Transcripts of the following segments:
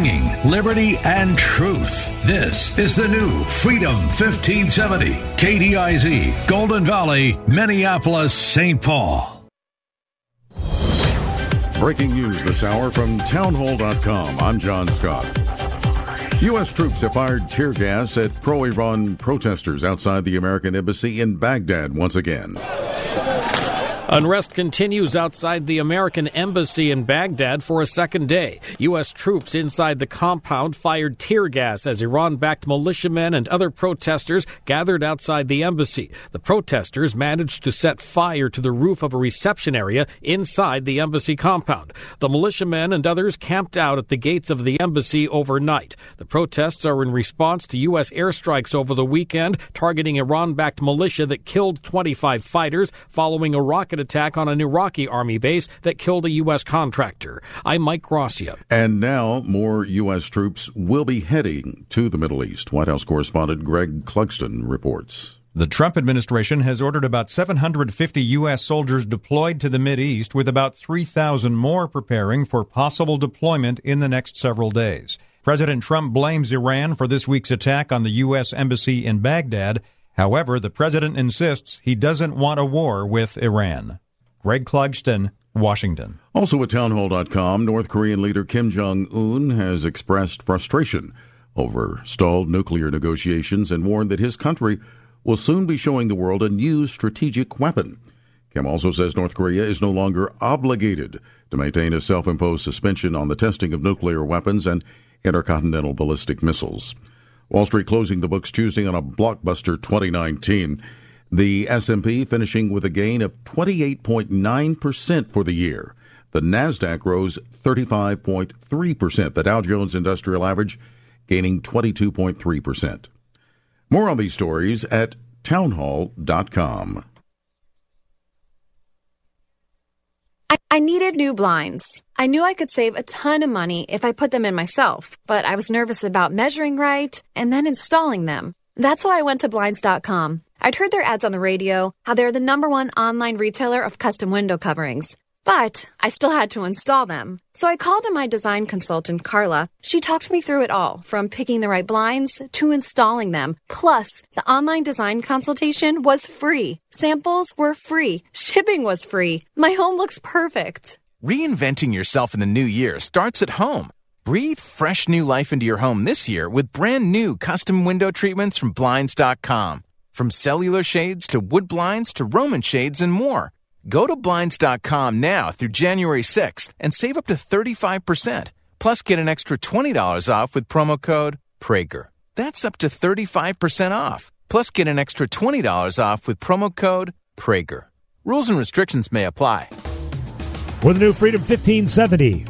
Ringing liberty and truth. This is the new Freedom 1570. KDIZ, Golden Valley, Minneapolis, St. Paul. Breaking news this hour from townhall.com. I'm John Scott. U.S. troops have fired tear gas at pro Iran protesters outside the American embassy in Baghdad once again. Unrest continues outside the American embassy in Baghdad for a second day. U.S. troops inside the compound fired tear gas as Iran backed militiamen and other protesters gathered outside the embassy. The protesters managed to set fire to the roof of a reception area inside the embassy compound. The militiamen and others camped out at the gates of the embassy overnight. The protests are in response to U.S. airstrikes over the weekend targeting Iran backed militia that killed 25 fighters following a rocket attack on an Iraqi army base that killed a U.S. contractor. I'm Mike Gracia. And now more U.S. troops will be heading to the Middle East. White House correspondent Greg Clugston reports. The Trump administration has ordered about 750 U.S. soldiers deployed to the East, with about 3,000 more preparing for possible deployment in the next several days. President Trump blames Iran for this week's attack on the U.S. Embassy in Baghdad However, the president insists he doesn't want a war with Iran. Greg Clugston, Washington. Also at townhall.com, North Korean leader Kim Jong un has expressed frustration over stalled nuclear negotiations and warned that his country will soon be showing the world a new strategic weapon. Kim also says North Korea is no longer obligated to maintain a self imposed suspension on the testing of nuclear weapons and intercontinental ballistic missiles. Wall Street closing the books Tuesday on a blockbuster 2019. The S&P finishing with a gain of 28.9% for the year. The Nasdaq rose 35.3%. The Dow Jones Industrial Average gaining 22.3%. More on these stories at townhall.com. I needed new blinds. I knew I could save a ton of money if I put them in myself, but I was nervous about measuring right and then installing them. That's why I went to Blinds.com. I'd heard their ads on the radio, how they're the number one online retailer of custom window coverings. But I still had to install them. So I called in my design consultant, Carla. She talked me through it all, from picking the right blinds to installing them. Plus, the online design consultation was free. Samples were free. Shipping was free. My home looks perfect. Reinventing yourself in the new year starts at home. Breathe fresh new life into your home this year with brand new custom window treatments from Blinds.com. From cellular shades to wood blinds to Roman shades and more. Go to Blinds.com now through January 6th and save up to 35%. Plus, get an extra $20 off with promo code Prager. That's up to 35% off. Plus, get an extra $20 off with promo code Prager. Rules and restrictions may apply. With the new Freedom 1570,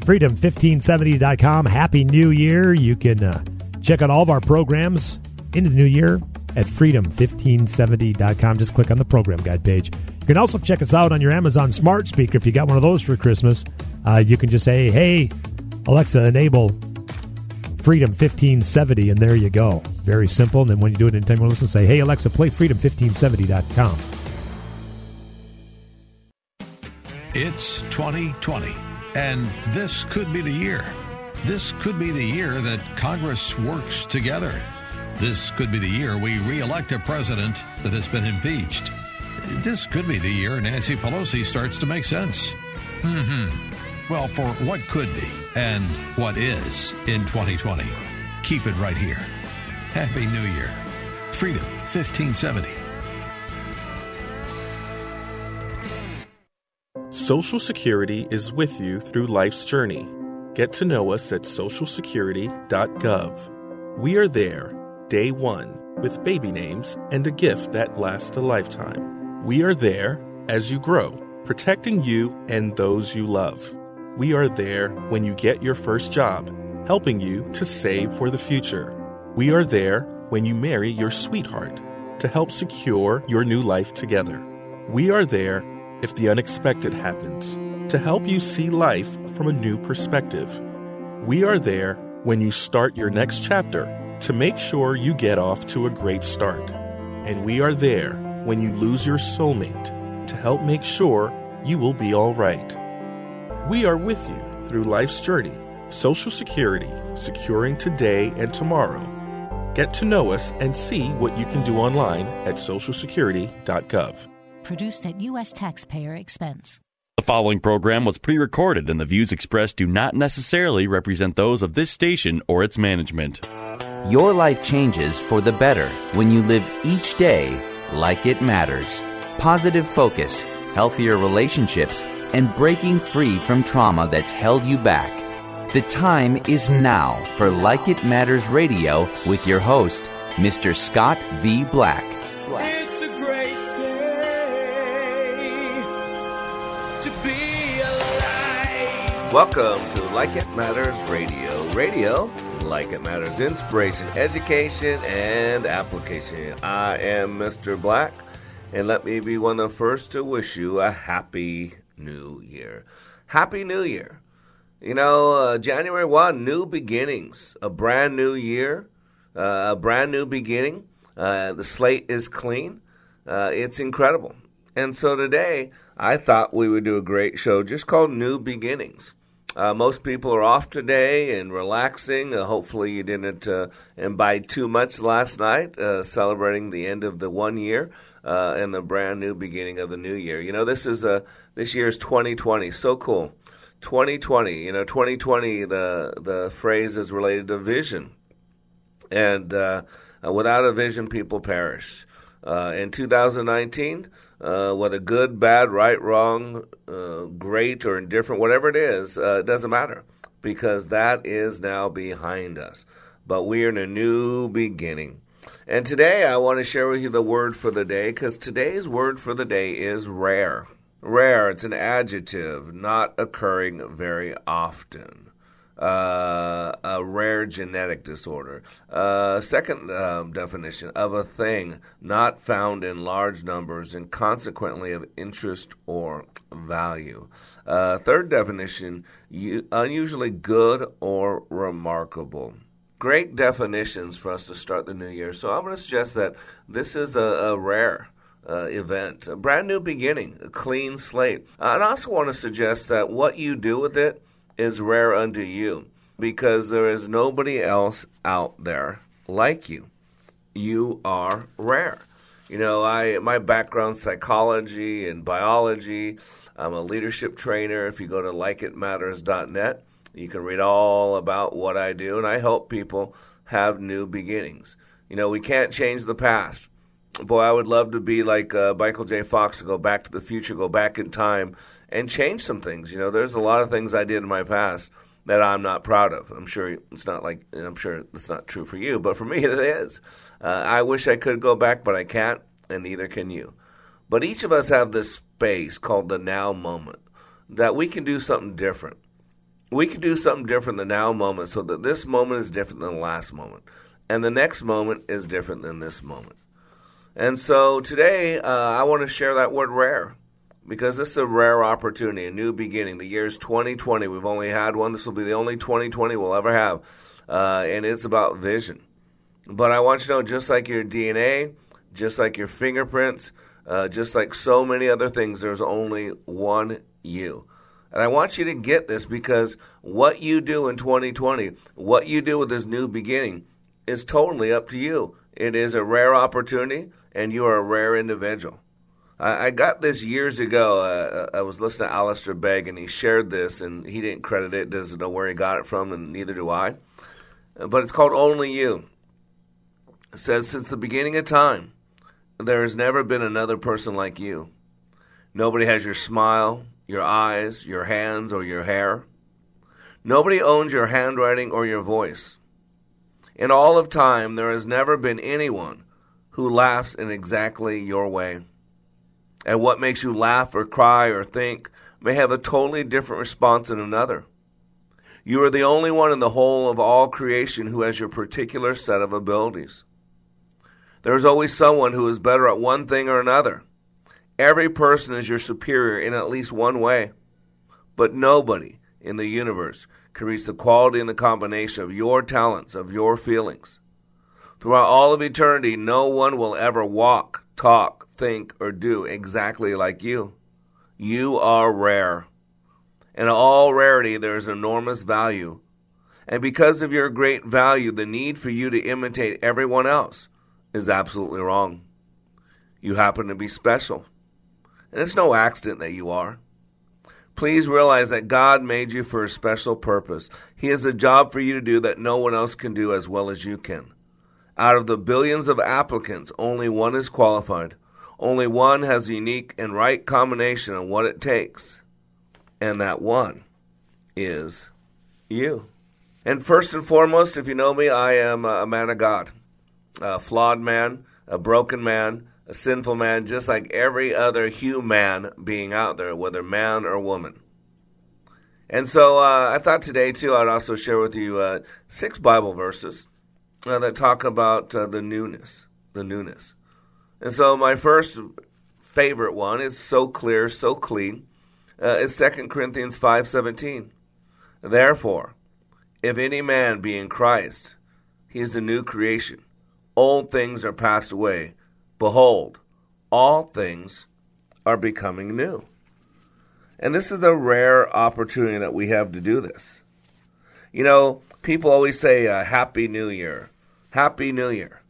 freedom1570.com. Happy New Year. You can uh, check out all of our programs into the new year at freedom1570.com. Just click on the program guide page. You can also check us out on your Amazon smart speaker if you got one of those for Christmas. Uh, you can just say, hey, Alexa, enable Freedom 1570, and there you go. Very simple. And then when you do it in time, you listen, say, hey, Alexa, play freedom1570.com. It's 2020, and this could be the year. This could be the year that Congress works together. This could be the year we re elect a president that has been impeached. This could be the year Nancy Pelosi starts to make sense. Hmm. Well, for what could be and what is in 2020, keep it right here. Happy New Year. Freedom 1570. Social Security is with you through life's journey. Get to know us at socialsecurity.gov. We are there, day one, with baby names and a gift that lasts a lifetime. We are there as you grow, protecting you and those you love. We are there when you get your first job, helping you to save for the future. We are there when you marry your sweetheart to help secure your new life together. We are there if the unexpected happens to help you see life from a new perspective. We are there when you start your next chapter to make sure you get off to a great start. And we are there when you lose your soulmate to help make sure you will be all right. We are with you through life's journey, Social Security, securing today and tomorrow. Get to know us and see what you can do online at socialsecurity.gov. Produced at U.S. taxpayer expense. The following program was pre recorded, and the views expressed do not necessarily represent those of this station or its management. Your life changes for the better when you live each day like it matters. Positive focus, healthier relationships, and breaking free from trauma that's held you back. The time is now for Like It Matters Radio with your host, Mr. Scott V. Black. It's a great day to be alive. Welcome to Like It Matters Radio. Radio, like it matters, inspiration, education, and application. I am Mr. Black, and let me be one of the first to wish you a happy new year. Happy New Year. You know, uh, January 1, new beginnings, a brand new year, uh, a brand new beginning. Uh, the slate is clean. Uh, it's incredible. And so today, I thought we would do a great show just called New Beginnings. Uh, most people are off today and relaxing. Uh, hopefully, you didn't imbibe too much last night, celebrating the end of the one year and the brand new beginning of the new year. You know, this is a this year is 2020. So cool. 2020. You know, 2020. The the phrase is related to vision, and uh, without a vision, people perish. Uh, in 2019, uh, whether good, bad, right, wrong, uh, great, or indifferent, whatever it is, uh, it doesn't matter because that is now behind us. But we are in a new beginning. And today I want to share with you the word for the day because today's word for the day is rare. Rare, it's an adjective, not occurring very often. Uh, a rare genetic disorder. Uh, second um, definition of a thing not found in large numbers and consequently of interest or value. Uh, third definition unusually good or remarkable. Great definitions for us to start the new year. So I'm going to suggest that this is a, a rare uh, event, a brand new beginning, a clean slate. And I also want to suggest that what you do with it is rare unto you because there is nobody else out there like you. You are rare. You know, I my background psychology and biology. I'm a leadership trainer. If you go to likeitmatters.net, you can read all about what I do and I help people have new beginnings. You know, we can't change the past boy, I would love to be like uh, Michael J. Fox to go back to the future, go back in time, and change some things. You know, there's a lot of things I did in my past that I'm not proud of. I'm sure it's not like I'm sure it's not true for you, but for me it is. Uh, I wish I could go back, but I can't, and neither can you. But each of us have this space called the now moment that we can do something different. We can do something different in the now moment so that this moment is different than the last moment. And the next moment is different than this moment. And so today, uh, I want to share that word rare because this is a rare opportunity, a new beginning. The year is 2020. We've only had one. This will be the only 2020 we'll ever have. Uh, and it's about vision. But I want you to know just like your DNA, just like your fingerprints, uh, just like so many other things, there's only one you. And I want you to get this because what you do in 2020, what you do with this new beginning, is totally up to you. It is a rare opportunity and you are a rare individual. I, I got this years ago. Uh, I was listening to Alistair Begg, and he shared this, and he didn't credit it, doesn't know where he got it from, and neither do I. But it's called Only You. It says, Since the beginning of time, there has never been another person like you. Nobody has your smile, your eyes, your hands, or your hair. Nobody owns your handwriting or your voice. In all of time, there has never been anyone who laughs in exactly your way. And what makes you laugh or cry or think may have a totally different response than another. You are the only one in the whole of all creation who has your particular set of abilities. There is always someone who is better at one thing or another. Every person is your superior in at least one way. But nobody in the universe can reach the quality and the combination of your talents, of your feelings. Throughout all of eternity, no one will ever walk, talk, think, or do exactly like you. You are rare. In all rarity, there is enormous value. And because of your great value, the need for you to imitate everyone else is absolutely wrong. You happen to be special. And it's no accident that you are. Please realize that God made you for a special purpose. He has a job for you to do that no one else can do as well as you can. Out of the billions of applicants, only one is qualified. Only one has a unique and right combination of what it takes. And that one is you. And first and foremost, if you know me, I am a man of God, a flawed man, a broken man, a sinful man, just like every other human being out there, whether man or woman. And so uh, I thought today, too, I'd also share with you uh, six Bible verses uh, that talk about uh, the newness, the newness. And so my first favorite one is so clear, so clean, uh, is 2 Corinthians 5.17. Therefore, if any man be in Christ, he is the new creation. Old things are passed away Behold, all things are becoming new. And this is a rare opportunity that we have to do this. You know, people always say, uh, Happy New Year. Happy New Year.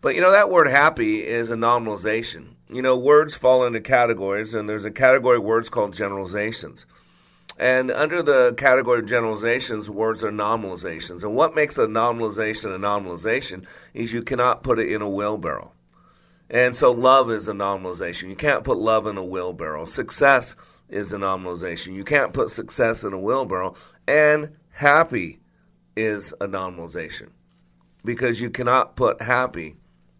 But you know, that word happy is a nominalization. You know, words fall into categories, and there's a category of words called generalizations. And under the category of generalizations, words are nominalizations. And what makes a nominalization a nominalization is you cannot put it in a wheelbarrow. And so love is a nominalization. You can't put love in a wheelbarrow. Success is a nominalization. You can't put success in a wheelbarrow. And happy is a nominalization because you cannot put happy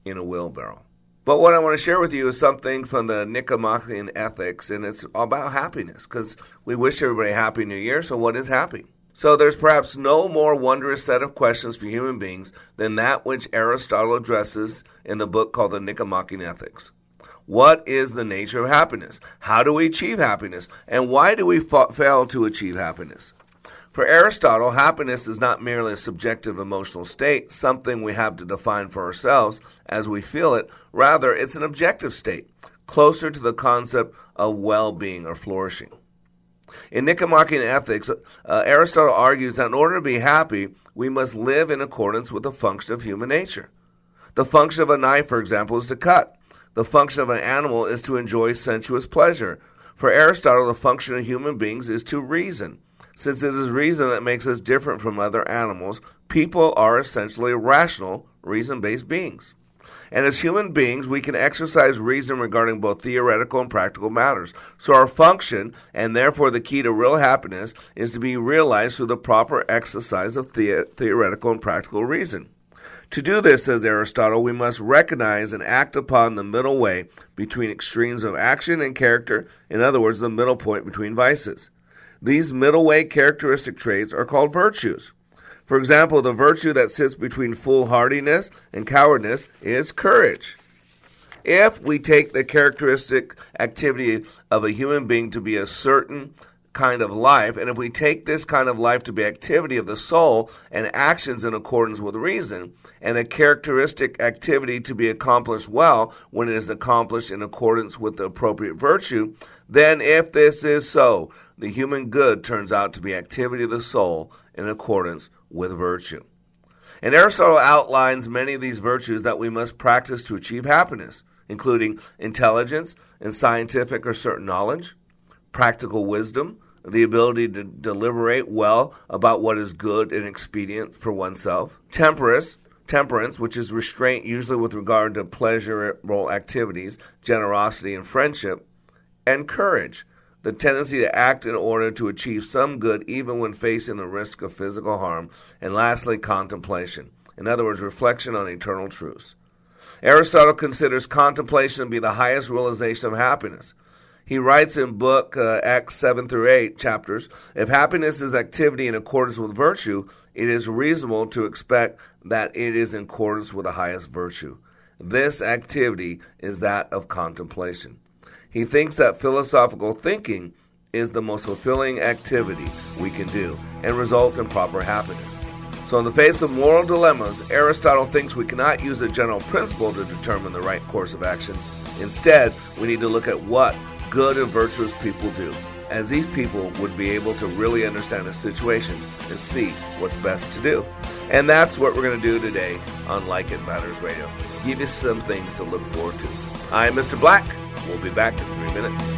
in a wheelbarrow. But what I want to share with you is something from the Nicomachean Ethics, and it's about happiness because we wish everybody a happy new year. So, what is happy? So there's perhaps no more wondrous set of questions for human beings than that which Aristotle addresses in the book called the Nicomachean Ethics. What is the nature of happiness? How do we achieve happiness? And why do we fa- fail to achieve happiness? For Aristotle, happiness is not merely a subjective emotional state, something we have to define for ourselves as we feel it. Rather, it's an objective state, closer to the concept of well being or flourishing. In Nicomachean Ethics, uh, Aristotle argues that in order to be happy, we must live in accordance with the function of human nature. The function of a knife, for example, is to cut. The function of an animal is to enjoy sensuous pleasure. For Aristotle, the function of human beings is to reason. Since it is reason that makes us different from other animals, people are essentially rational, reason based beings. And as human beings, we can exercise reason regarding both theoretical and practical matters. So our function, and therefore the key to real happiness, is to be realized through the proper exercise of the- theoretical and practical reason. To do this, says Aristotle, we must recognize and act upon the middle way between extremes of action and character, in other words, the middle point between vices. These middle way characteristic traits are called virtues. For example, the virtue that sits between foolhardiness and cowardness is courage. If we take the characteristic activity of a human being to be a certain kind of life, and if we take this kind of life to be activity of the soul and actions in accordance with reason, and a characteristic activity to be accomplished well when it is accomplished in accordance with the appropriate virtue, then if this is so, the human good turns out to be activity of the soul in accordance with virtue. And Aristotle outlines many of these virtues that we must practice to achieve happiness, including intelligence and scientific or certain knowledge, practical wisdom, the ability to deliberate well about what is good and expedient for oneself, temperance, temperance, which is restraint usually with regard to pleasurable activities, generosity, and friendship, and courage, the tendency to act in order to achieve some good even when facing the risk of physical harm, and lastly, contemplation. In other words, reflection on eternal truths. Aristotle considers contemplation to be the highest realization of happiness. He writes in book uh, Acts 7 through 8 chapters If happiness is activity in accordance with virtue, it is reasonable to expect that it is in accordance with the highest virtue. This activity is that of contemplation. He thinks that philosophical thinking is the most fulfilling activity we can do and result in proper happiness. So, in the face of moral dilemmas, Aristotle thinks we cannot use a general principle to determine the right course of action. Instead, we need to look at what good and virtuous people do, as these people would be able to really understand the situation and see what's best to do. And that's what we're going to do today on Like It Matters Radio. Give you some things to look forward to. I'm Mr. Black. We'll be back in three minutes.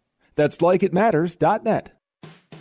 That's likeitmatters.net.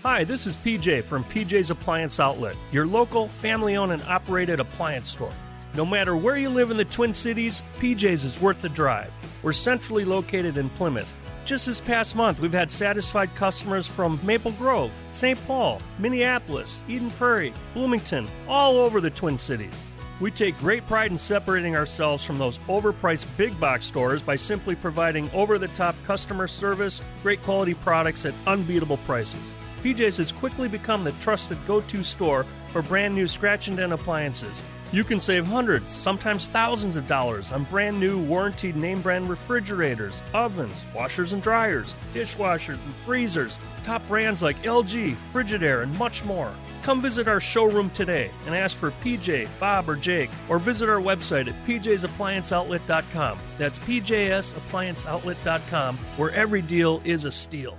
Hi, this is PJ from PJ's Appliance Outlet, your local family owned and operated appliance store. No matter where you live in the Twin Cities, PJ's is worth the drive. We're centrally located in Plymouth. Just this past month, we've had satisfied customers from Maple Grove, St. Paul, Minneapolis, Eden Prairie, Bloomington, all over the Twin Cities. We take great pride in separating ourselves from those overpriced big box stores by simply providing over the top customer service, great quality products at unbeatable prices. PJ's has quickly become the trusted go to store for brand new scratch and dent appliances. You can save hundreds, sometimes thousands of dollars on brand new warranted name brand refrigerators, ovens, washers and dryers, dishwashers and freezers, top brands like LG, Frigidaire, and much more. Come visit our showroom today and ask for PJ, Bob, or Jake, or visit our website at pjsapplianceoutlet.com. That's pjsapplianceoutlet.com, where every deal is a steal.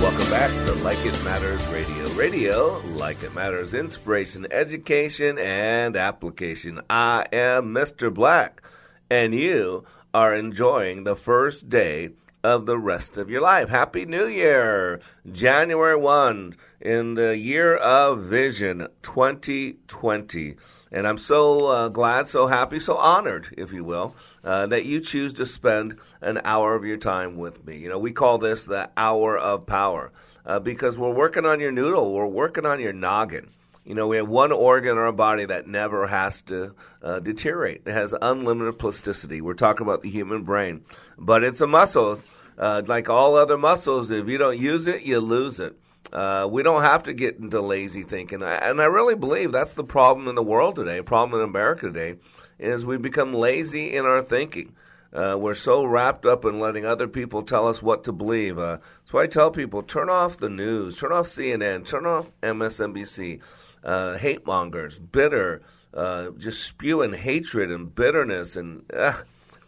Welcome back to Like It Matters Radio. Radio, like it matters, inspiration, education, and application. I am Mr. Black, and you are enjoying the first day of the rest of your life. Happy New Year! January 1 in the year of vision 2020. And I'm so uh, glad, so happy, so honored, if you will, uh, that you choose to spend an hour of your time with me. You know, we call this the hour of power uh, because we're working on your noodle, we're working on your noggin. You know, we have one organ in our body that never has to uh, deteriorate. It has unlimited plasticity. We're talking about the human brain, but it's a muscle. Uh, like all other muscles, if you don't use it, you lose it. Uh, we don't have to get into lazy thinking. And I really believe that's the problem in the world today, problem in America today, is we become lazy in our thinking. Uh, we're so wrapped up in letting other people tell us what to believe. Uh, that's why I tell people turn off the news, turn off CNN, turn off MSNBC. Uh, hate mongers, bitter, uh, just spewing hatred and bitterness and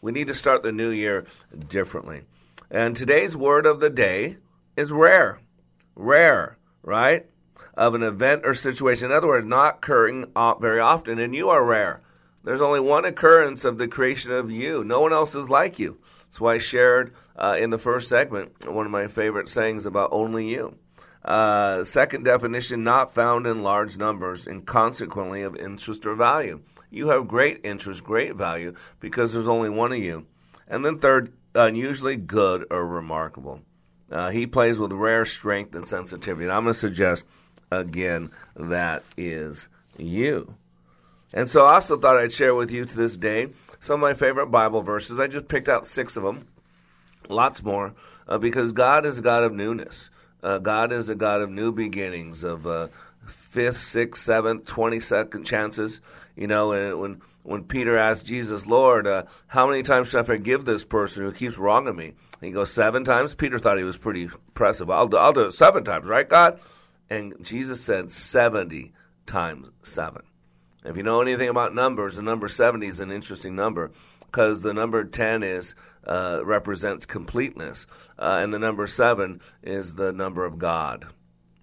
We need to start the new year differently. And today's word of the day is rare. Rare, right? Of an event or situation. In other words, not occurring very often, and you are rare. There's only one occurrence of the creation of you. No one else is like you. That's why I shared uh, in the first segment one of my favorite sayings about only you. Uh, second definition, not found in large numbers and consequently of interest or value. You have great interest, great value because there's only one of you. And then third, unusually good or remarkable. Uh, he plays with rare strength and sensitivity. And I'm going to suggest again that is you. And so I also thought I'd share with you to this day some of my favorite Bible verses. I just picked out six of them, lots more, uh, because God is a God of newness. Uh, God is a God of new beginnings, of uh, fifth, sixth, seventh, twenty second chances. You know, and when when Peter asked Jesus, Lord, uh, how many times should I forgive this person who keeps wronging me? And he goes seven times. Peter thought he was pretty impressive. I'll do, I'll do it seven times, right, God? And Jesus said seventy times seven. If you know anything about numbers, the number 70 is an interesting number because the number 10 is uh, represents completeness, uh, and the number 7 is the number of God.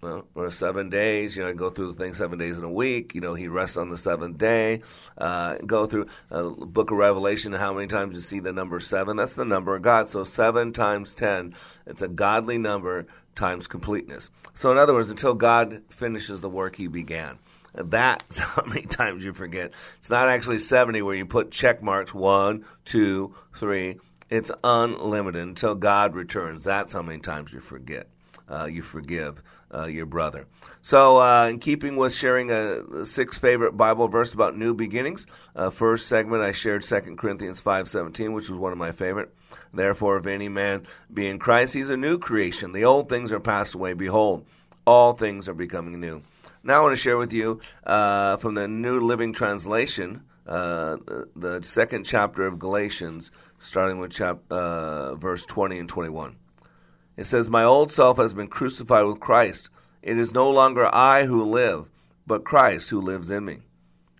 Well, for seven days, you know, I go through the thing seven days in a week. You know, he rests on the seventh day. Uh, go through uh, Book of Revelation. How many times you see the number seven? That's the number of God. So seven times ten, it's a godly number times completeness. So in other words, until God finishes the work He began. That's how many times you forget. It's not actually 70 where you put check marks one, two, three. It's unlimited until God returns. That's how many times you forget. Uh, you forgive uh, your brother. So, uh, in keeping with sharing a, six favorite Bible verse about new beginnings, uh, first segment I shared 2 Corinthians 5.17, which was one of my favorite. Therefore, if any man be in Christ, he's a new creation. The old things are passed away. Behold, all things are becoming new. Now I want to share with you uh, from the New Living Translation, uh, the, the, second chapter of Galatians, starting with chap- uh, verse 20 and 21. It says, My old self has been crucified with Christ. It is no longer I who live, but Christ who lives in me.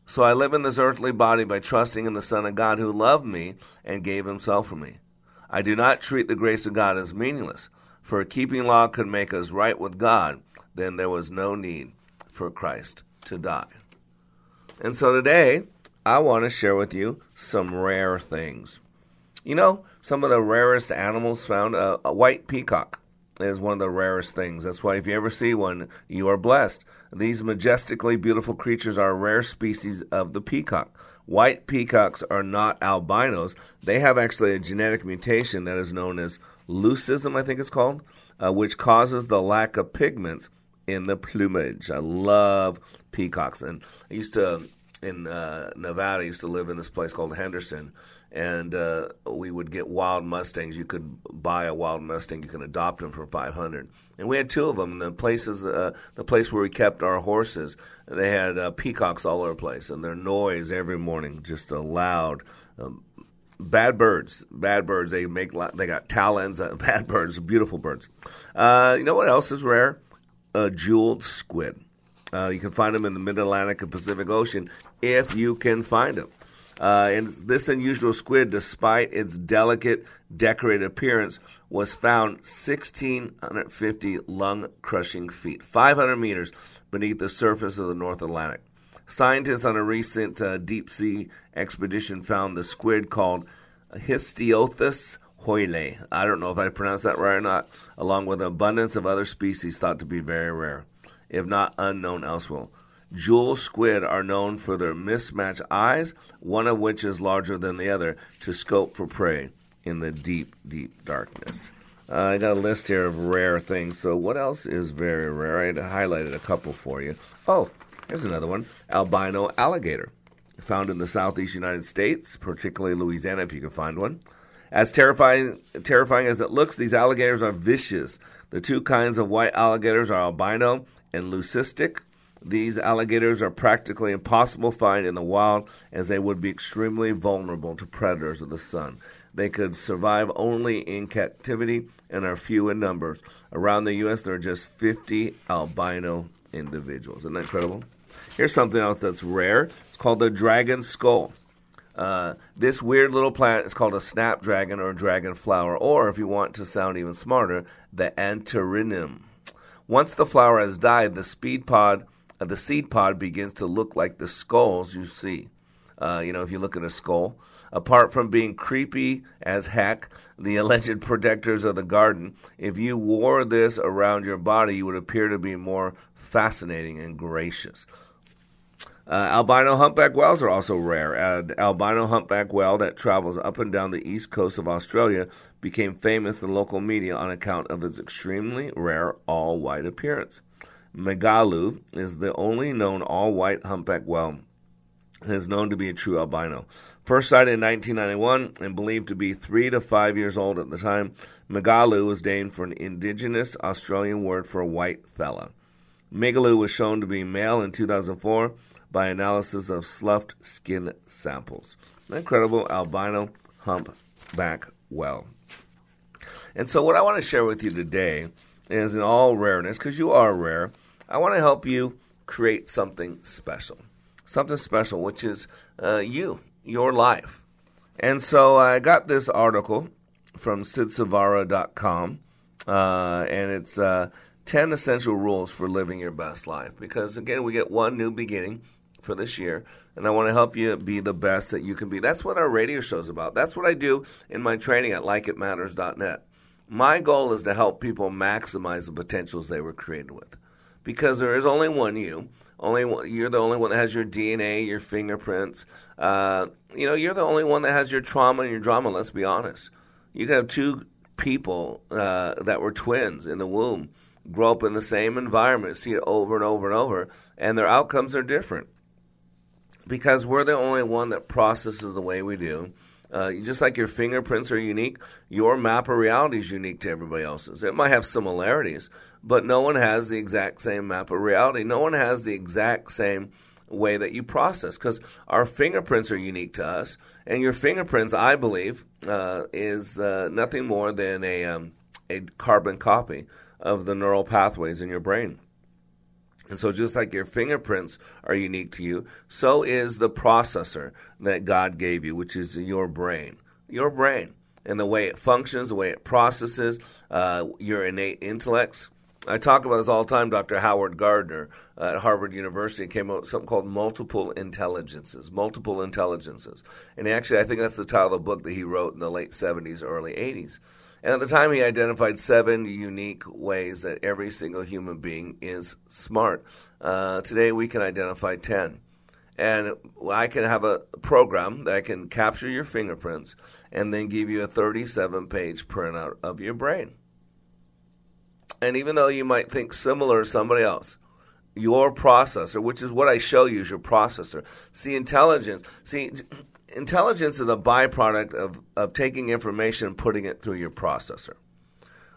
So I live in this earthly body by trusting in the Son of God who loved me and gave himself for me. I do not treat the grace of God as meaningless, for keeping law could make us right with God, then there was no need for Christ to die. And so today, I want to share with you some rare things. You know, some of the rarest animals found, uh, a white peacock is one of the rarest things. That's why if you ever see one, you are blessed. These majestically beautiful creatures are a rare species of the peacock. White peacocks are not albinos. They have actually a genetic mutation that is known as leucism, I think it's called, uh, which causes the lack of pigments in the plumage. I love peacocks, and I used to in uh, Nevada. I used to live in this place called Henderson, and uh, we would get wild mustangs. You could buy a wild mustang. You can adopt them for five hundred, and we had two of them. The places, uh, the place where we kept our horses, they had uh, peacocks all over the place, and their noise every morning just a loud. Um, bad birds, bad birds. They make they got talons. Uh, bad birds, beautiful birds. Uh, you know what else is rare? A jeweled squid. Uh, you can find them in the Mid Atlantic and Pacific Ocean if you can find them. Uh, and this unusual squid, despite its delicate, decorated appearance, was found 1,650 lung crushing feet, 500 meters beneath the surface of the North Atlantic. Scientists on a recent uh, deep sea expedition found the squid called Histiothus hoyle. I don't know if I pronounced that right or not, along with an abundance of other species thought to be very rare, if not unknown elsewhere. Jewel squid are known for their mismatched eyes, one of which is larger than the other, to scope for prey in the deep, deep darkness. Uh, I got a list here of rare things. So, what else is very rare? I highlighted a couple for you. Oh, here's another one albino alligator. Found in the southeast United States, particularly Louisiana, if you can find one. As terrifying, terrifying as it looks, these alligators are vicious. The two kinds of white alligators are albino and leucistic. These alligators are practically impossible to find in the wild as they would be extremely vulnerable to predators of the sun. They could survive only in captivity and are few in numbers. Around the U.S., there are just 50 albino individuals. Isn't that incredible? Here's something else that's rare. It's called the dragon skull. Uh, this weird little plant is called a snapdragon or a dragon flower, or if you want to sound even smarter, the antirrhinum. Once the flower has died, the speed pod, uh, the seed pod begins to look like the skulls you see. Uh, you know, if you look at a skull. Apart from being creepy as heck, the alleged protectors of the garden, if you wore this around your body, you would appear to be more fascinating and gracious. Uh, albino humpback whales are also rare. An albino humpback whale that travels up and down the east coast of Australia became famous in local media on account of its extremely rare all white appearance. Migaloo is the only known all white humpback whale and is known to be a true albino. First sighted in 1991 and believed to be three to five years old at the time, Migaloo was named for an indigenous Australian word for a white fella. Migaloo was shown to be male in 2004 by analysis of sloughed skin samples. An incredible albino humpback whale. And so, what I want to share with you today is in all rareness, because you are rare, I want to help you create something special. Something special, which is uh, you, your life. And so, I got this article from sidsavara.com, uh, and it's uh, 10 essential rules for living your best life. Because, again, we get one new beginning for this year, and I want to help you be the best that you can be. That's what our radio show is about. That's what I do in my training at likeitmatters.net. My goal is to help people maximize the potentials they were created with, because there is only one you. Only one, you're the only one that has your DNA, your fingerprints. Uh, you know, you're the only one that has your trauma and your drama. Let's be honest. You can have two people uh, that were twins in the womb, grow up in the same environment, see it over and over and over, and their outcomes are different because we're the only one that processes the way we do. Uh, just like your fingerprints are unique, your map of reality is unique to everybody else's. It might have similarities, but no one has the exact same map of reality. No one has the exact same way that you process because our fingerprints are unique to us. And your fingerprints, I believe, uh, is uh, nothing more than a, um, a carbon copy of the neural pathways in your brain. And so, just like your fingerprints are unique to you, so is the processor that God gave you, which is your brain. Your brain. And the way it functions, the way it processes, uh, your innate intellects. I talk about this all the time. Dr. Howard Gardner at Harvard University came out with something called multiple intelligences. Multiple intelligences. And actually, I think that's the title of the book that he wrote in the late 70s, early 80s. And at the time, he identified seven unique ways that every single human being is smart. Uh, today, we can identify 10. And I can have a program that can capture your fingerprints and then give you a 37 page printout of your brain. And even though you might think similar to somebody else, your processor, which is what I show you, is your processor. See, intelligence. See, intelligence is a byproduct of, of taking information and putting it through your processor.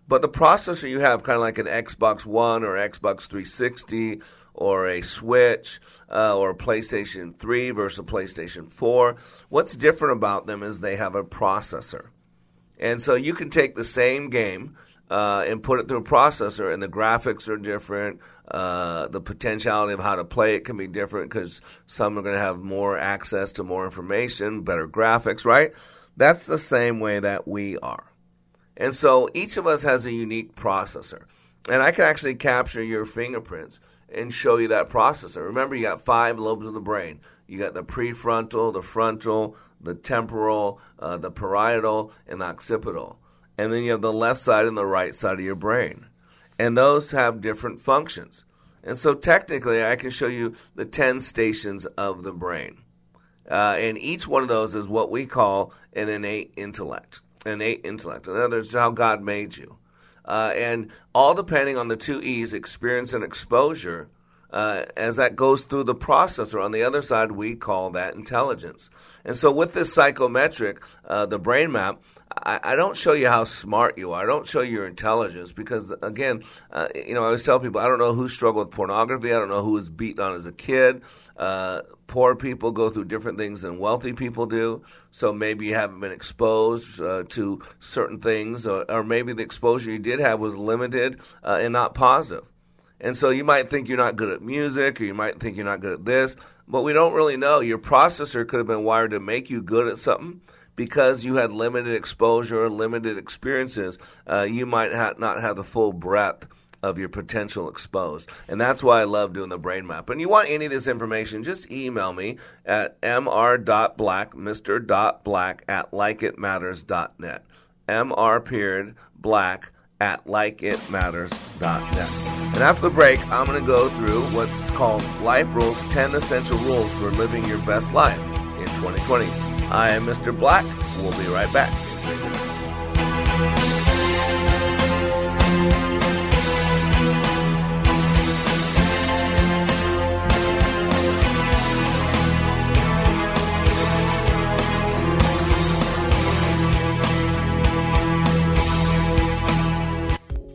But the processor you have, kind of like an Xbox One or Xbox 360 or a Switch uh, or a PlayStation 3 versus a PlayStation 4, what's different about them is they have a processor. And so you can take the same game uh, and put it through a processor, and the graphics are different. Uh, the potentiality of how to play it can be different because some are going to have more access to more information, better graphics, right? That's the same way that we are. And so each of us has a unique processor. And I can actually capture your fingerprints and show you that processor. Remember, you got five lobes of the brain. You got the prefrontal, the frontal, the temporal, uh, the parietal, and the occipital and then you have the left side and the right side of your brain. And those have different functions. And so technically, I can show you the 10 stations of the brain. Uh, and each one of those is what we call an innate intellect. Innate intellect. In other words, how God made you. Uh, and all depending on the two E's, experience and exposure, uh, as that goes through the processor. On the other side, we call that intelligence. And so, with this psychometric, uh, the brain map, I, I, don't show you how smart you are. I don't show you your intelligence because, again, uh, you know, I always tell people I don't know who struggled with pornography. I don't know who was beaten on as a kid. Uh, poor people go through different things than wealthy people do. So maybe you haven't been exposed uh, to certain things, or, or, maybe the exposure you did have was limited uh, and not positive. And so you might think you're not good at music or you might think you're not good at this, but we don't really know. Your processor could have been wired to make you good at something because you had limited exposure, or limited experiences. Uh, you might ha- not have the full breadth of your potential exposed. And that's why I love doing the brain map. And you want any of this information, just email me at mr.black, mr.black at likeitmatters.net. period black at likeitmatters.net. And after the break, I'm going to go through what's called Life Rules 10 Essential Rules for Living Your Best Life in 2020. I am Mr. Black. We'll be right back.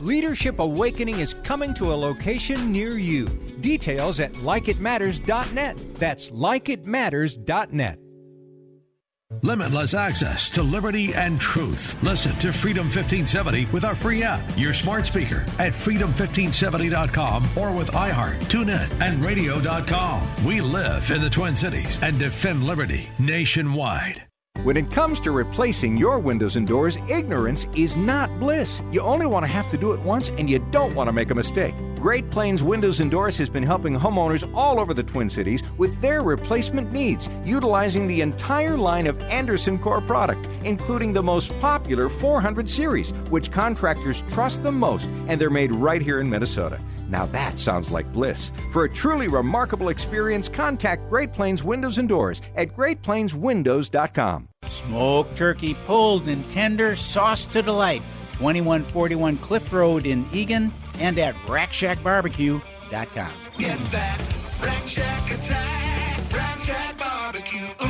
Leadership Awakening is coming to a location near you. Details at likeitmatters.net. That's likeitmatters.net. Limitless access to liberty and truth. Listen to Freedom 1570 with our free app, your smart speaker at freedom1570.com or with iHeart, TuneIn, and radio.com. We live in the Twin Cities and defend liberty nationwide. When it comes to replacing your windows and doors, ignorance is not bliss. You only want to have to do it once and you don't want to make a mistake. Great Plains Windows and Doors has been helping homeowners all over the Twin Cities with their replacement needs, utilizing the entire line of Andersen Core product, including the most popular 400 series, which contractors trust the most, and they're made right here in Minnesota. Now that sounds like bliss. For a truly remarkable experience, contact Great Plains Windows and Doors at greatplainswindows.com. Smoked turkey pulled and tender, sauce to delight. 2141 Cliff Road in Eagan and at RackShackBarbecue.com. Get that Rack Shack attack, Rack Shack barbecue.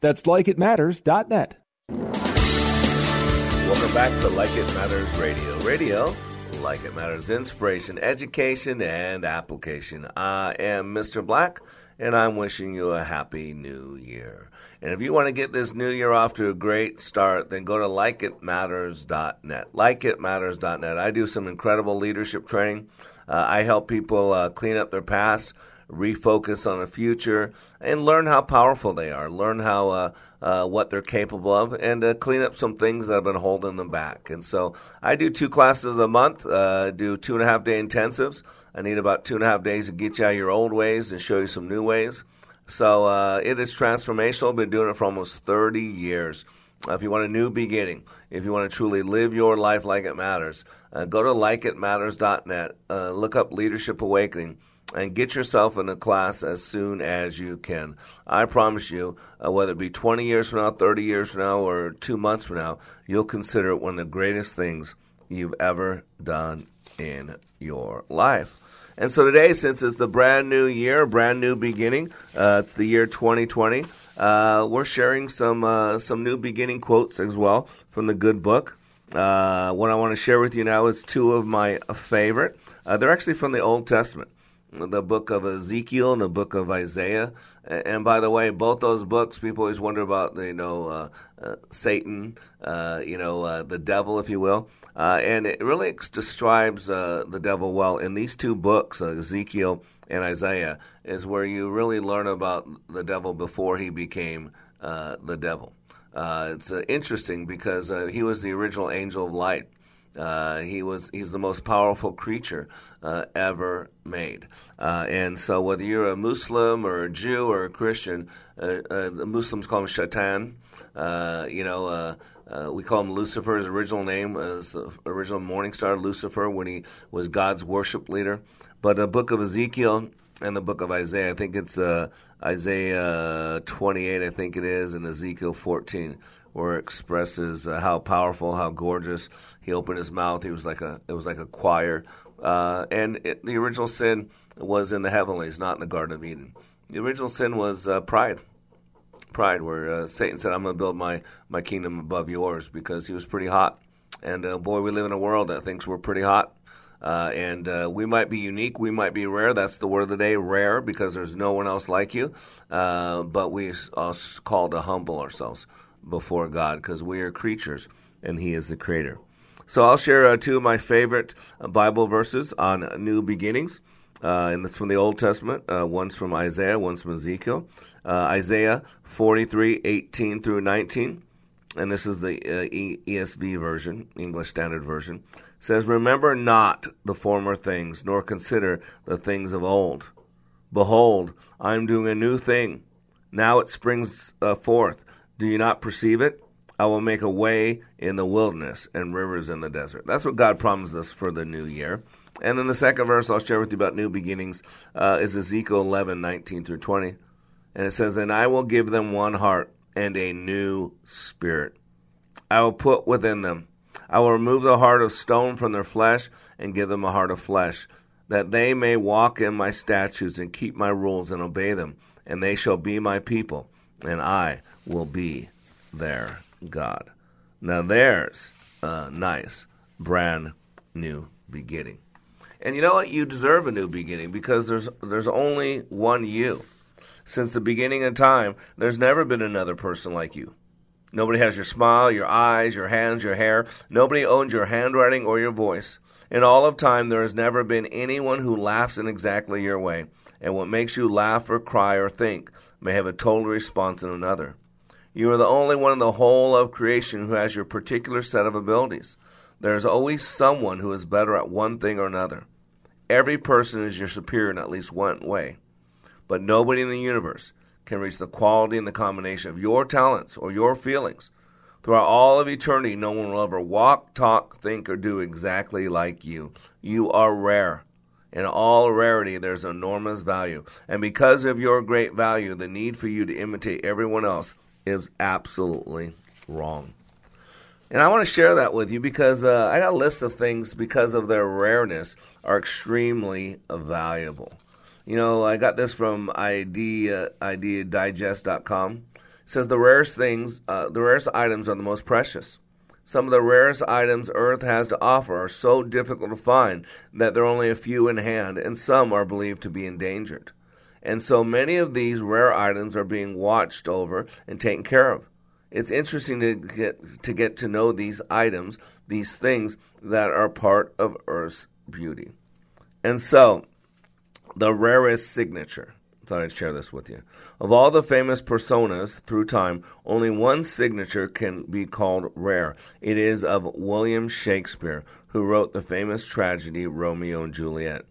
That's likeitmatters.net. Welcome back to Like It Matters Radio. Radio, like it matters, inspiration, education, and application. I am Mr. Black, and I'm wishing you a happy new year. And if you want to get this new year off to a great start, then go to likeitmatters.net. Likeitmatters.net. I do some incredible leadership training. Uh, I help people uh, clean up their past, refocus on the future, and learn how powerful they are. Learn how uh, uh, what they're capable of, and uh, clean up some things that have been holding them back. And so I do two classes a month. Uh, do two and a half day intensives. I need about two and a half days to get you out of your old ways and show you some new ways. So uh, it is transformational. I've been doing it for almost 30 years. If you want a new beginning, if you want to truly live your life like it matters, uh, go to likeitmatters.net. Uh, look up Leadership Awakening. And get yourself in a class as soon as you can. I promise you, uh, whether it be 20 years from now, 30 years from now, or two months from now, you'll consider it one of the greatest things you've ever done in your life. And so today, since it's the brand new year, brand new beginning, uh, it's the year 2020. Uh, we're sharing some uh, some new beginning quotes as well from the good book. Uh, what I want to share with you now is two of my favorite. Uh, they're actually from the Old Testament, the book of Ezekiel and the book of Isaiah. And by the way, both those books, people always wonder about, you know, uh, uh, Satan, uh, you know, uh, the devil, if you will. Uh, and it really describes uh, the devil well. In these two books, Ezekiel and Isaiah, is where you really learn about the devil before he became the devil. It's interesting because he was the original angel of light. Uh, he was he's the most powerful creature uh, ever made, uh, and so whether you're a Muslim or a Jew or a Christian, uh, uh, the Muslims call him Shaitan. Uh, you know, we call him Lucifer. His original name is the original morning star Lucifer when he was God's worship leader. But the book of Ezekiel and the book of Isaiah, I think it's uh, Isaiah 28, I think it is, and Ezekiel 14 where it expresses uh, how powerful, how gorgeous. He opened his mouth. He was like a it was like a choir. Uh, and it, the original sin was in the heavenlies, not in the Garden of Eden. The original sin was uh, pride. Pride, where uh, Satan said, "I'm going to build my my kingdom above yours," because he was pretty hot. And uh, boy, we live in a world that thinks we're pretty hot. Uh, and uh, we might be unique, we might be rare. That's the word of the day, rare, because there's no one else like you. Uh, but we are called to humble ourselves before God because we are creatures and He is the Creator. So I'll share uh, two of my favorite uh, Bible verses on new beginnings. Uh, and it's from the Old Testament. One's from Isaiah, one's from Ezekiel. Isaiah 43, 18 through 19. And this is the ESV version, English Standard Version. Says, Remember not the former things, nor consider the things of old. Behold, I am doing a new thing. Now it springs uh, forth. Do you not perceive it? I will make a way in the wilderness and rivers in the desert. That's what God promised us for the new year. And then the second verse I'll share with you about new beginnings uh, is Ezekiel 11, 19 through 20. And it says, And I will give them one heart and a new spirit. I will put within them. I will remove the heart of stone from their flesh and give them a heart of flesh, that they may walk in my statutes and keep my rules and obey them. And they shall be my people, and I will be their God. Now there's a nice, brand new beginning. And you know what? You deserve a new beginning because there's there's only one you. Since the beginning of time, there's never been another person like you. Nobody has your smile, your eyes, your hands, your hair. Nobody owns your handwriting or your voice. In all of time, there has never been anyone who laughs in exactly your way. And what makes you laugh or cry or think may have a total response in another. You are the only one in the whole of creation who has your particular set of abilities. There is always someone who is better at one thing or another. Every person is your superior in at least one way. But nobody in the universe can reach the quality and the combination of your talents or your feelings. Throughout all of eternity, no one will ever walk, talk, think, or do exactly like you. You are rare. In all rarity, there's enormous value. And because of your great value, the need for you to imitate everyone else is absolutely wrong. And I want to share that with you because uh, I got a list of things because of their rareness are extremely valuable. You know, I got this from idea, ideadigest.com. It says the rarest things, uh, the rarest items are the most precious. Some of the rarest items Earth has to offer are so difficult to find that there are only a few in hand, and some are believed to be endangered. And so many of these rare items are being watched over and taken care of. It's interesting to get to get to know these items, these things that are part of Earth's beauty. And so, the rarest signature. Thought I'd share this with you. Of all the famous personas through time, only one signature can be called rare. It is of William Shakespeare, who wrote the famous tragedy Romeo and Juliet.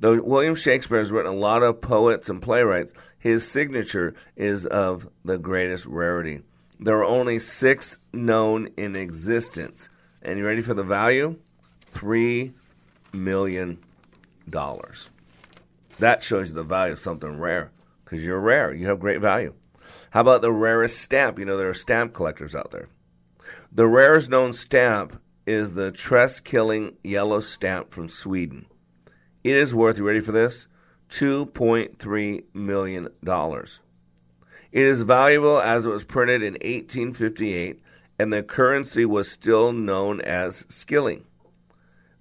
Though William Shakespeare has written a lot of poets and playwrights, his signature is of the greatest rarity. There are only six known in existence. And you ready for the value? Three million dollars. That shows you the value of something rare because you're rare. You have great value. How about the rarest stamp? You know, there are stamp collectors out there. The rarest known stamp is the Treskilling yellow stamp from Sweden. It is worth, you ready for this? $2.3 million. It is valuable as it was printed in 1858 and the currency was still known as skilling.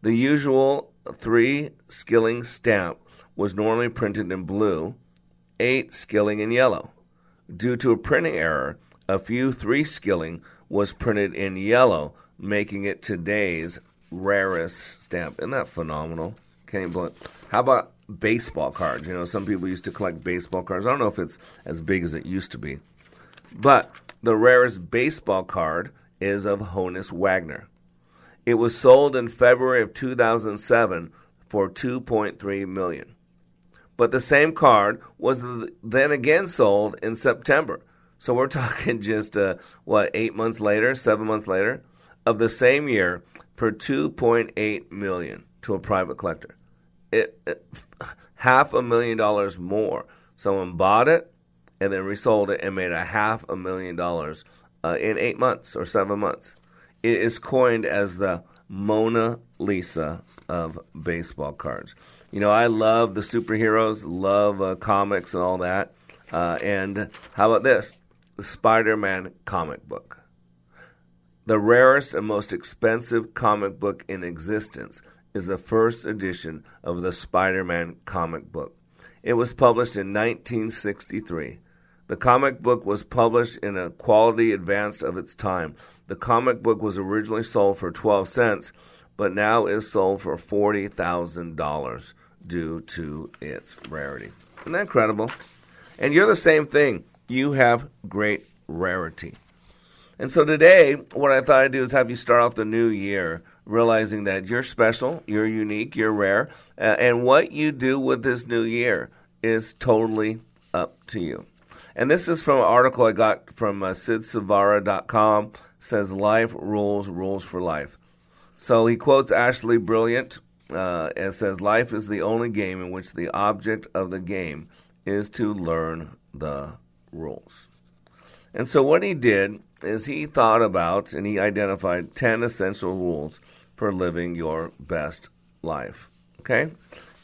The usual three skilling stamp was normally printed in blue, eight skilling in yellow. Due to a printing error, a few three skilling was printed in yellow, making it today's rarest stamp. Isn't that phenomenal? Can't even believe. How about baseball cards? You know, some people used to collect baseball cards. I don't know if it's as big as it used to be, but the rarest baseball card is of Honus Wagner. It was sold in February of 2007 for 2.3 million. But the same card was then again sold in September. So we're talking just uh, what eight months later, seven months later, of the same year for 2.8 million to a private collector. It, it, half a million dollars more. Someone bought it and then resold it and made a half a million dollars uh, in eight months or seven months. It is coined as the Mona Lisa of baseball cards. You know, I love the superheroes, love uh, comics and all that. Uh, and how about this? The Spider Man comic book. The rarest and most expensive comic book in existence is the first edition of the Spider Man comic book. It was published in 1963. The comic book was published in a quality advanced of its time. The comic book was originally sold for 12 cents, but now is sold for $40,000 due to its rarity. Isn't that incredible? And you're the same thing. You have great rarity. And so today, what I thought I'd do is have you start off the new year realizing that you're special, you're unique, you're rare, uh, and what you do with this new year is totally up to you. And this is from an article I got from uh, SidSavara.com. Says life rules, rules for life. So he quotes Ashleigh Brilliant uh, and says life is the only game in which the object of the game is to learn the rules. And so what he did is he thought about and he identified 10 essential rules for living your best life. Okay?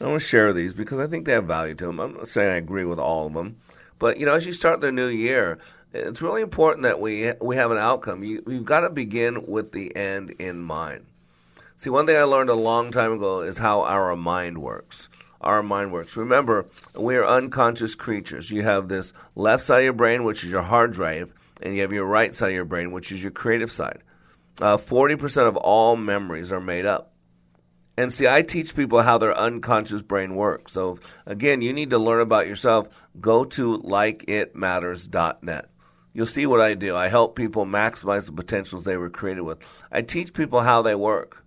I want to share these because I think they have value to them. I'm not saying I agree with all of them, but you know, as you start the new year, it's really important that we we have an outcome. You, you've got to begin with the end in mind. See, one thing I learned a long time ago is how our mind works. Our mind works. Remember, we are unconscious creatures. You have this left side of your brain, which is your hard drive, and you have your right side of your brain, which is your creative side. Uh, 40% of all memories are made up. And see, I teach people how their unconscious brain works. So, again, you need to learn about yourself. Go to likeitmatters.net. You'll see what I do. I help people maximize the potentials they were created with. I teach people how they work.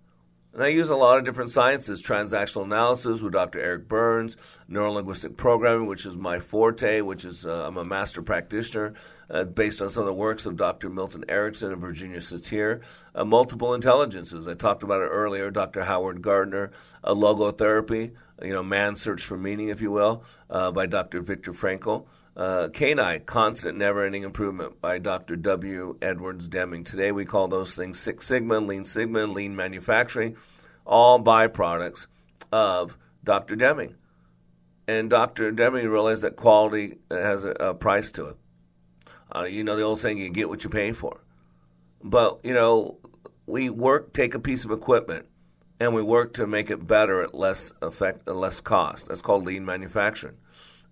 And I use a lot of different sciences transactional analysis with Dr. Eric Burns, neurolinguistic programming, which is my forte, which is uh, I'm a master practitioner uh, based on some of the works of Dr. Milton Erickson and Virginia Satir. Uh, multiple intelligences, I talked about it earlier, Dr. Howard Gardner, logotherapy, you know, man's search for meaning, if you will, uh, by Dr. Viktor Frankl. Uh, CANI, Constant Never Ending Improvement by Dr. W. Edwards Deming. Today we call those things Six Sigma, Lean Sigma, Lean Manufacturing, all byproducts of Dr. Deming. And Dr. Deming realized that quality has a, a price to it. Uh, you know the old saying, you get what you pay for. But, you know, we work, take a piece of equipment, and we work to make it better at less effect, less cost. That's called lean manufacturing.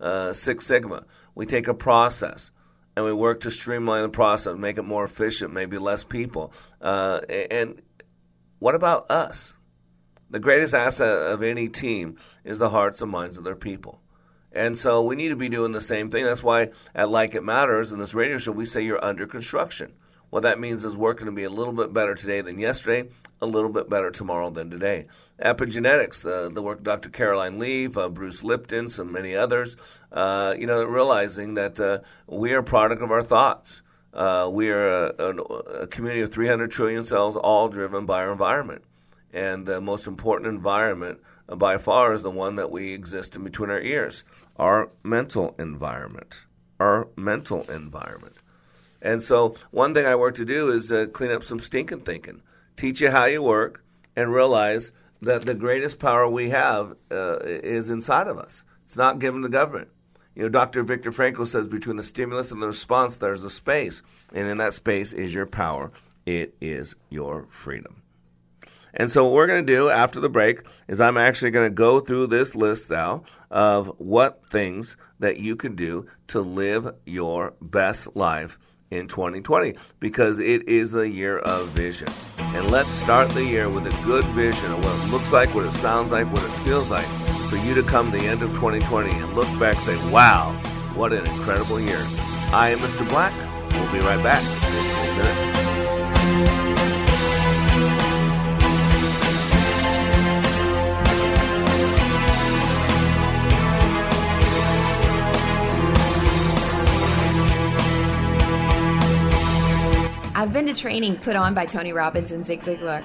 Uh, Six Sigma we take a process and we work to streamline the process, make it more efficient, maybe less people. Uh, and what about us? The greatest asset of any team is the hearts and minds of their people. And so we need to be doing the same thing. That's why at Like It Matters in this radio show, we say you're under construction. What that means is we're going to be a little bit better today than yesterday, a little bit better tomorrow than today. Epigenetics, the, the work of Dr. Caroline Leaf, uh, Bruce Lipton, some many others, uh, you know, realizing that uh, we are a product of our thoughts. Uh, we are a, a, a, community of 300 trillion cells, all driven by our environment. and the most important environment uh, by far is the one that we exist in between our ears our mental environment. Our mental environment. And so, one thing I work to do is uh, clean up some stinking thinking, teach you how you work, and realize that the greatest power we have uh, is inside of us. It's not given to government. You know, Dr. Viktor Frankl says between the stimulus and the response, there's a space. And in that space is your power, it is your freedom. And so, what we're going to do after the break is I'm actually going to go through this list now of what things that you can do to live your best life in 2020 because it is the year of vision. And let's start the year with a good vision of what it looks like, what it sounds like, what it feels like for you to come the end of 2020 and look back and say, wow, what an incredible year. I am Mr. Black. We'll be right back in 15 minutes. I've been to training put on by Tony Robbins and Zig Ziglar,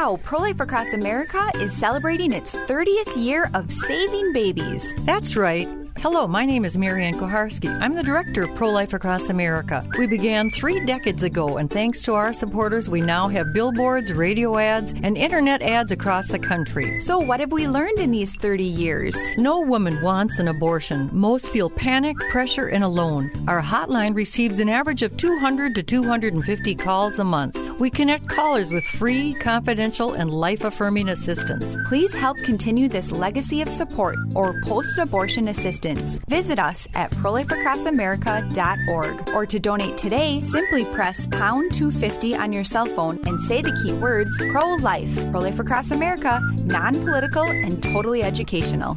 Wow, Pro Life Across America is celebrating its 30th year of saving babies. That's right. Hello, my name is Marianne Kuharski. I'm the director of Pro Life Across America. We began three decades ago, and thanks to our supporters, we now have billboards, radio ads, and internet ads across the country. So, what have we learned in these 30 years? No woman wants an abortion. Most feel panic, pressure, and alone. Our hotline receives an average of 200 to 250 calls a month. We connect callers with free, confidential, and life affirming assistance. Please help continue this legacy of support or post abortion assistance. Visit us at prolifeacrossamerica.org or to donate today, simply press pound 250 on your cell phone and say the key words pro life. Pro Life Across America, non political and totally educational.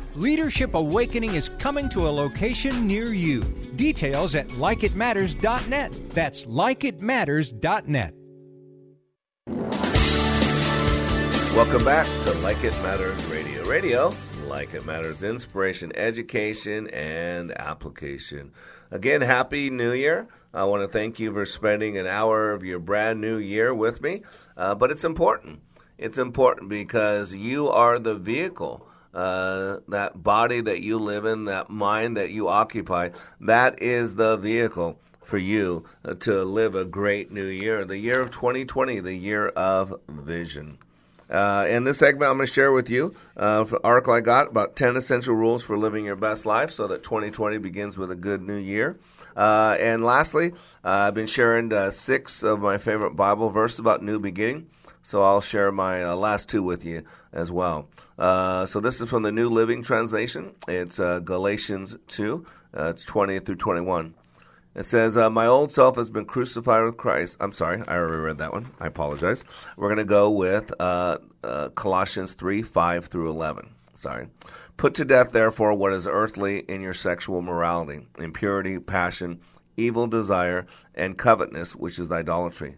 Leadership Awakening is coming to a location near you. Details at likeitmatters.net. That's likeitmatters.net. Welcome back to Like It Matters Radio. Radio, like it matters, inspiration, education, and application. Again, Happy New Year. I want to thank you for spending an hour of your brand new year with me. Uh, but it's important. It's important because you are the vehicle. Uh, that body that you live in, that mind that you occupy, that is the vehicle for you uh, to live a great new year. The year of 2020, the year of vision. Uh, in this segment, I'm going to share with you uh, an article I got about 10 essential rules for living your best life so that 2020 begins with a good new year. Uh, and lastly, uh, I've been sharing uh, six of my favorite Bible verses about new beginning So I'll share my uh, last two with you as well. Uh, so this is from the New Living Translation. It's uh, Galatians 2, uh, it's 20 through 21. It says, uh, My old self has been crucified with Christ. I'm sorry, I already read that one. I apologize. We're going to go with uh, Colossians 3 5 through 11. Sorry. Put to death, therefore, what is earthly in your sexual morality, impurity, passion, evil desire, and covetousness, which is idolatry.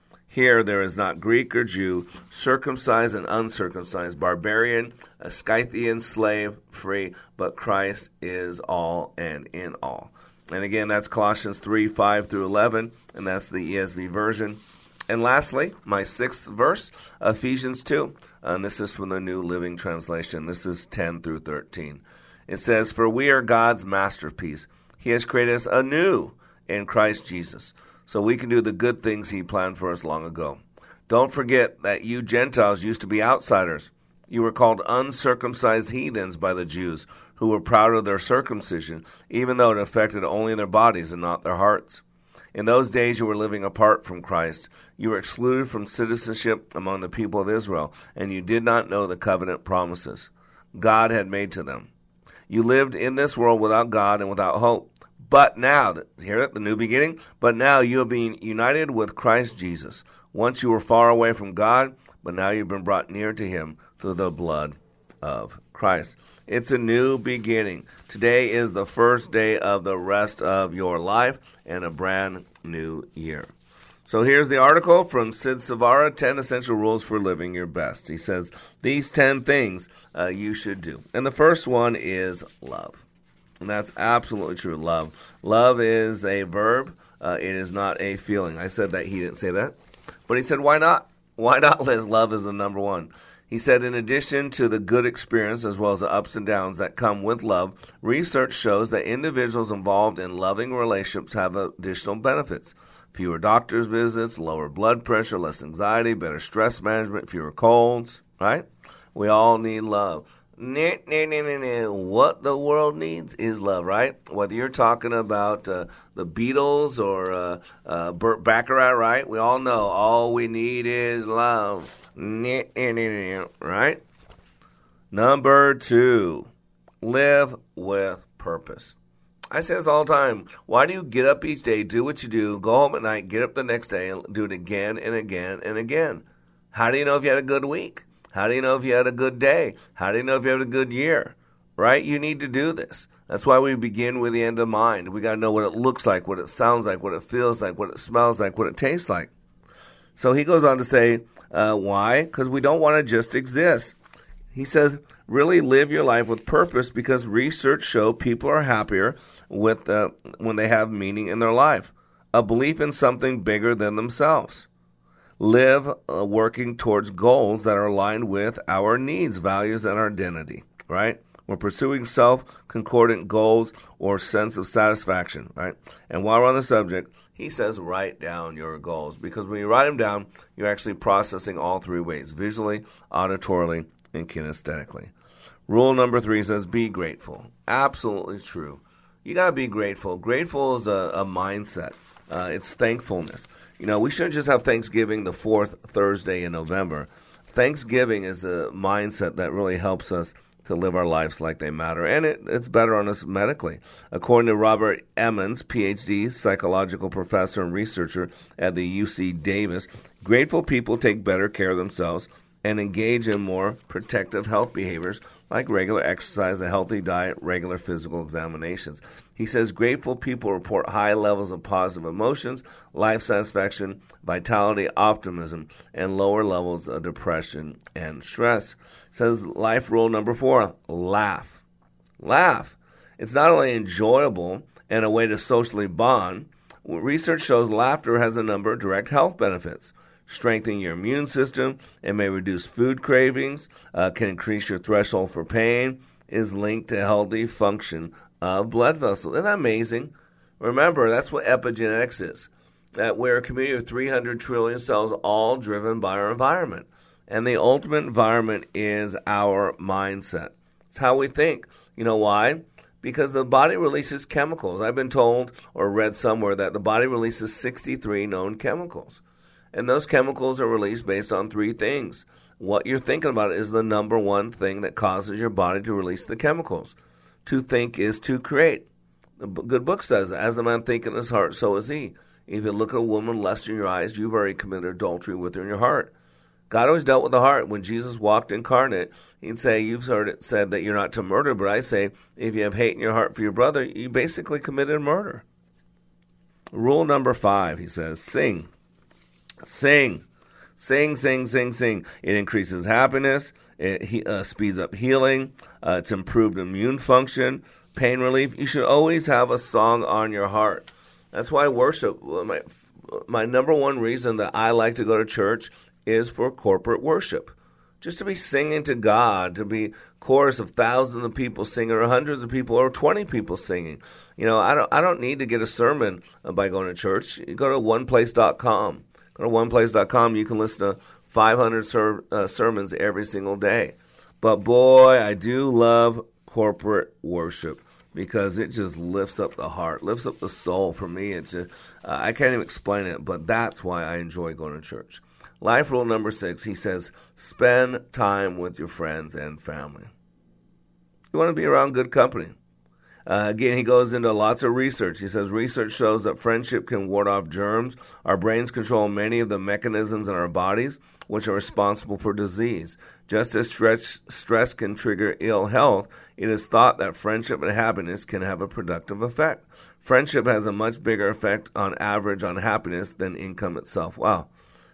Here there is not Greek or Jew, circumcised and uncircumcised, barbarian, a Scythian, slave, free, but Christ is all and in all. And again, that's Colossians 3 5 through 11, and that's the ESV version. And lastly, my sixth verse, Ephesians 2, and this is from the New Living Translation. This is 10 through 13. It says, For we are God's masterpiece. He has created us anew in Christ Jesus, so we can do the good things He planned for us long ago. Don't forget that you Gentiles used to be outsiders. You were called uncircumcised heathens by the Jews, who were proud of their circumcision, even though it affected only their bodies and not their hearts. In those days, you were living apart from Christ. You were excluded from citizenship among the people of Israel, and you did not know the covenant promises God had made to them. You lived in this world without God and without hope. But now, hear it, the new beginning? But now you have been united with Christ Jesus. Once you were far away from God, but now you've been brought near to Him through the blood of Christ. It's a new beginning. Today is the first day of the rest of your life and a brand new year. So here's the article from Sid Savara 10 Essential Rules for Living Your Best. He says, These 10 things uh, you should do. And the first one is love. That's absolutely true. Love. Love is a verb, uh, it is not a feeling. I said that. He didn't say that. But he said, Why not? Why not, Liz? Love is the number one. He said, in addition to the good experience as well as the ups and downs that come with love, research shows that individuals involved in loving relationships have additional benefits. Fewer doctor's visits, lower blood pressure, less anxiety, better stress management, fewer colds, right? We all need love. Nah, nah, nah, nah, nah. What the world needs is love, right? Whether you're talking about uh, the Beatles or uh, uh, Burt Bacharach, right? We all know all we need is love right? Number two, live with purpose. I say this all the time. Why do you get up each day, do what you do, go home at night, get up the next day, and do it again and again and again? How do you know if you had a good week? How do you know if you had a good day? How do you know if you had a good year? Right? You need to do this. That's why we begin with the end in mind. We got to know what it looks like, what it sounds like, what it feels like, what it smells like, what it tastes like. So he goes on to say, uh, why? Because we don't want to just exist. He says, really live your life with purpose because research show people are happier with uh, when they have meaning in their life, a belief in something bigger than themselves. Live uh, working towards goals that are aligned with our needs, values, and our identity, right? We're pursuing self concordant goals or sense of satisfaction, right? And while we're on the subject, he says write down your goals because when you write them down, you're actually processing all three ways visually, auditorily, and kinesthetically. Rule number three says be grateful. Absolutely true. You got to be grateful. Grateful is a, a mindset, uh, it's thankfulness. You know, we shouldn't just have Thanksgiving the fourth Thursday in November. Thanksgiving is a mindset that really helps us to live our lives like they matter. And it, it's better on us medically. According to Robert Emmons, PhD, psychological professor and researcher at the UC Davis, grateful people take better care of themselves and engage in more protective health behaviors like regular exercise, a healthy diet, regular physical examinations. He says grateful people report high levels of positive emotions, life satisfaction, vitality, optimism, and lower levels of depression and stress. Says life rule number four laugh. Laugh. It's not only enjoyable and a way to socially bond, research shows laughter has a number of direct health benefits strengthen your immune system. It may reduce food cravings, uh, can increase your threshold for pain, is linked to healthy function of blood vessels. Isn't that amazing? Remember, that's what epigenetics is. That we're a community of 300 trillion cells, all driven by our environment. And the ultimate environment is our mindset. It's how we think. You know why? Because the body releases chemicals. I've been told or read somewhere that the body releases 63 known chemicals. And those chemicals are released based on three things. What you're thinking about is the number one thing that causes your body to release the chemicals. To think is to create. The good book says, As a man thinketh in his heart, so is he. If you look at a woman lust in your eyes, you've already committed adultery with her in your heart. God always dealt with the heart. When Jesus walked incarnate, he'd say, You've heard it said that you're not to murder, but I say, if you have hate in your heart for your brother, you basically committed murder. Rule number five, he says, sing. Sing. Sing, sing, sing, sing. It increases happiness. It uh, speeds up healing. Uh, it's improved immune function, pain relief. You should always have a song on your heart. That's why worship, my, my number one reason that I like to go to church is for corporate worship. Just to be singing to God, to be chorus of thousands of people singing, or hundreds of people, or twenty people singing. You know, I don't, I don't need to get a sermon by going to church. You go to oneplace.com. To oneplace.com. You can listen to 500 ser- uh, sermons every single day. But boy, I do love corporate worship because it just lifts up the heart, lifts up the soul. For me, it's just, uh, I can't even explain it, but that's why I enjoy going to church. Life rule number six, he says, spend time with your friends and family. You want to be around good company. Uh, again, he goes into lots of research. He says research shows that friendship can ward off germs. Our brains control many of the mechanisms in our bodies which are responsible for disease. Just as stress, stress can trigger ill health, it is thought that friendship and happiness can have a productive effect. Friendship has a much bigger effect on average on happiness than income itself. Wow.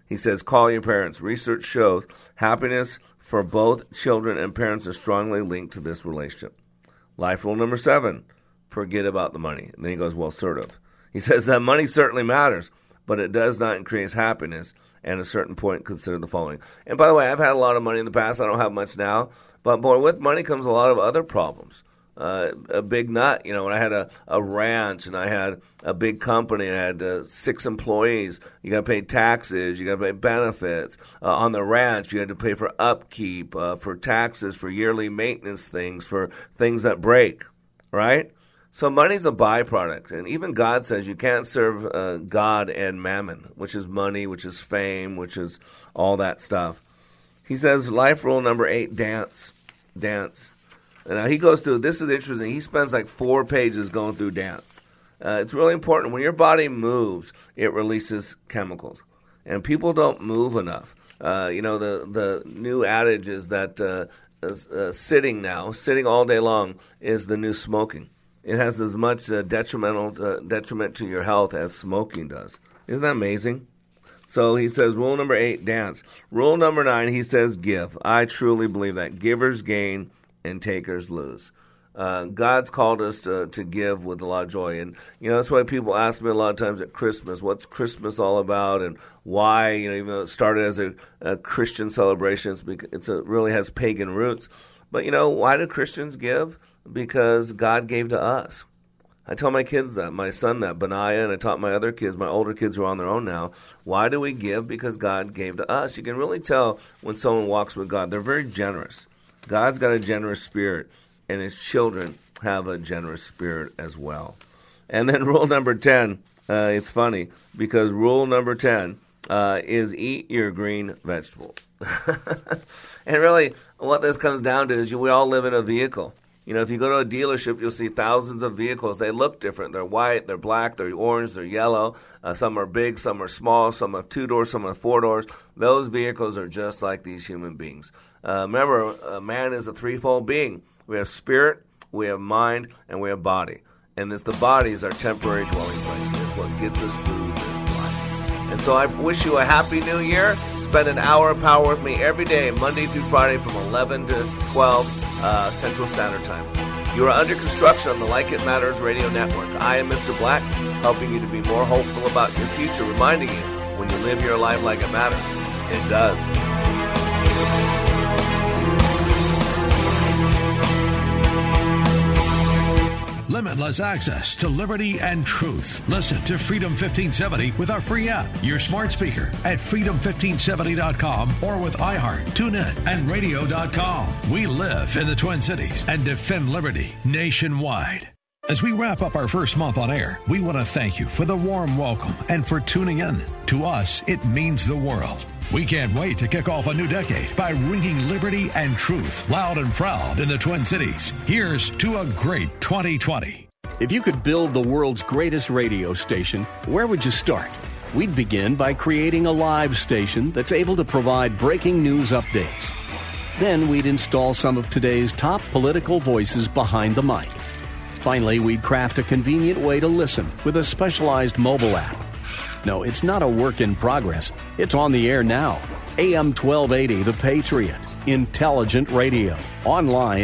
He says, call your parents. Research shows happiness for both children and parents is strongly linked to this relationship. Life rule number seven forget about the money. And then he goes, well, sort of. He says that money certainly matters, but it does not increase happiness. And at a certain point, consider the following. And by the way, I've had a lot of money in the past. I don't have much now. But boy, with money comes a lot of other problems. Uh, a big nut. You know, when I had a, a ranch and I had a big company, I had uh, six employees. You got to pay taxes. You got to pay benefits uh, on the ranch. You had to pay for upkeep, uh, for taxes, for yearly maintenance things, for things that break. Right. So money's a byproduct, and even God says you can't serve uh, God and mammon, which is money, which is fame, which is all that stuff. He says life rule number eight: dance, dance. Now he goes through. This is interesting. He spends like four pages going through dance. Uh, it's really important. When your body moves, it releases chemicals, and people don't move enough. Uh, you know the the new adage is that uh, uh, sitting now, sitting all day long, is the new smoking. It has as much uh, detrimental uh, detriment to your health as smoking does. Isn't that amazing? So he says, rule number eight, dance. Rule number nine, he says, give. I truly believe that givers gain and takers lose. Uh, God's called us to, to give with a lot of joy. And, you know, that's why people ask me a lot of times at Christmas, what's Christmas all about and why, you know, even though it started as a, a Christian celebration, it's, it's a, really has pagan roots. But, you know, why do Christians give? Because God gave to us. I tell my kids that, my son that, Benaiah, and I taught my other kids, my older kids who are on their own now. Why do we give? Because God gave to us. You can really tell when someone walks with God. They're very generous. God's got a generous spirit, and his children have a generous spirit as well. And then rule number 10, uh, it's funny because rule number 10 uh, is eat your green vegetables. and really, what this comes down to is we all live in a vehicle. You know, if you go to a dealership, you'll see thousands of vehicles. They look different. They're white, they're black, they're orange, they're yellow. Uh, some are big, some are small, some have two doors, some have four doors. Those vehicles are just like these human beings. Uh, remember, a man is a threefold being. We have spirit, we have mind, and we have body. And it's the body is our temporary dwelling place. It's what gets us through this life. And so I wish you a happy new year. Spend an hour of power with me every day, Monday through Friday from 11 to 12 uh, Central Standard Time. You are under construction on the Like It Matters radio network. I am Mr. Black, helping you to be more hopeful about your future, reminding you when you live your life like it matters. It does. Limitless access to liberty and truth. Listen to Freedom 1570 with our free app, your smart speaker at freedom1570.com or with iHeart, TuneIn, and radio.com. We live in the Twin Cities and defend liberty nationwide. As we wrap up our first month on air, we want to thank you for the warm welcome and for tuning in. To us, it means the world. We can't wait to kick off a new decade by ringing liberty and truth loud and proud in the Twin Cities. Here's to a great 2020. If you could build the world's greatest radio station, where would you start? We'd begin by creating a live station that's able to provide breaking news updates. Then we'd install some of today's top political voices behind the mic. Finally, we'd craft a convenient way to listen with a specialized mobile app. No, it's not a work in progress. It's on the air now. AM 1280, The Patriot. Intelligent radio. Online